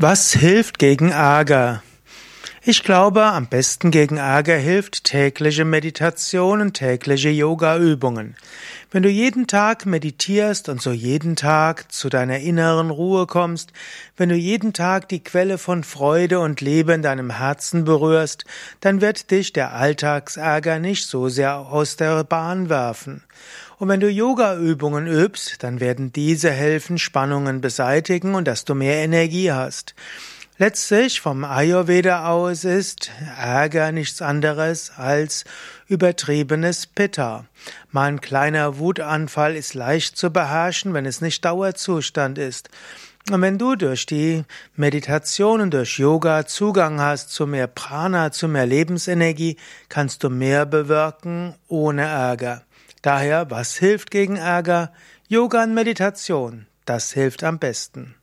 Was hilft gegen Ärger? Ich glaube, am besten gegen Ärger hilft tägliche Meditation und tägliche Yoga-Übungen. Wenn du jeden Tag meditierst und so jeden Tag zu deiner inneren Ruhe kommst, wenn du jeden Tag die Quelle von Freude und Leben in deinem Herzen berührst, dann wird dich der Alltagsärger nicht so sehr aus der Bahn werfen. Und wenn du Yoga-Übungen übst, dann werden diese helfen, Spannungen beseitigen und dass du mehr Energie hast. Letztlich vom Ayurveda aus ist Ärger nichts anderes als übertriebenes Pitta. Mal ein kleiner Wutanfall ist leicht zu beherrschen, wenn es nicht Dauerzustand ist. Und wenn du durch die Meditation und durch Yoga Zugang hast zu mehr Prana, zu mehr Lebensenergie, kannst du mehr bewirken ohne Ärger. Daher, was hilft gegen Ärger? Yoga und Meditation. Das hilft am besten.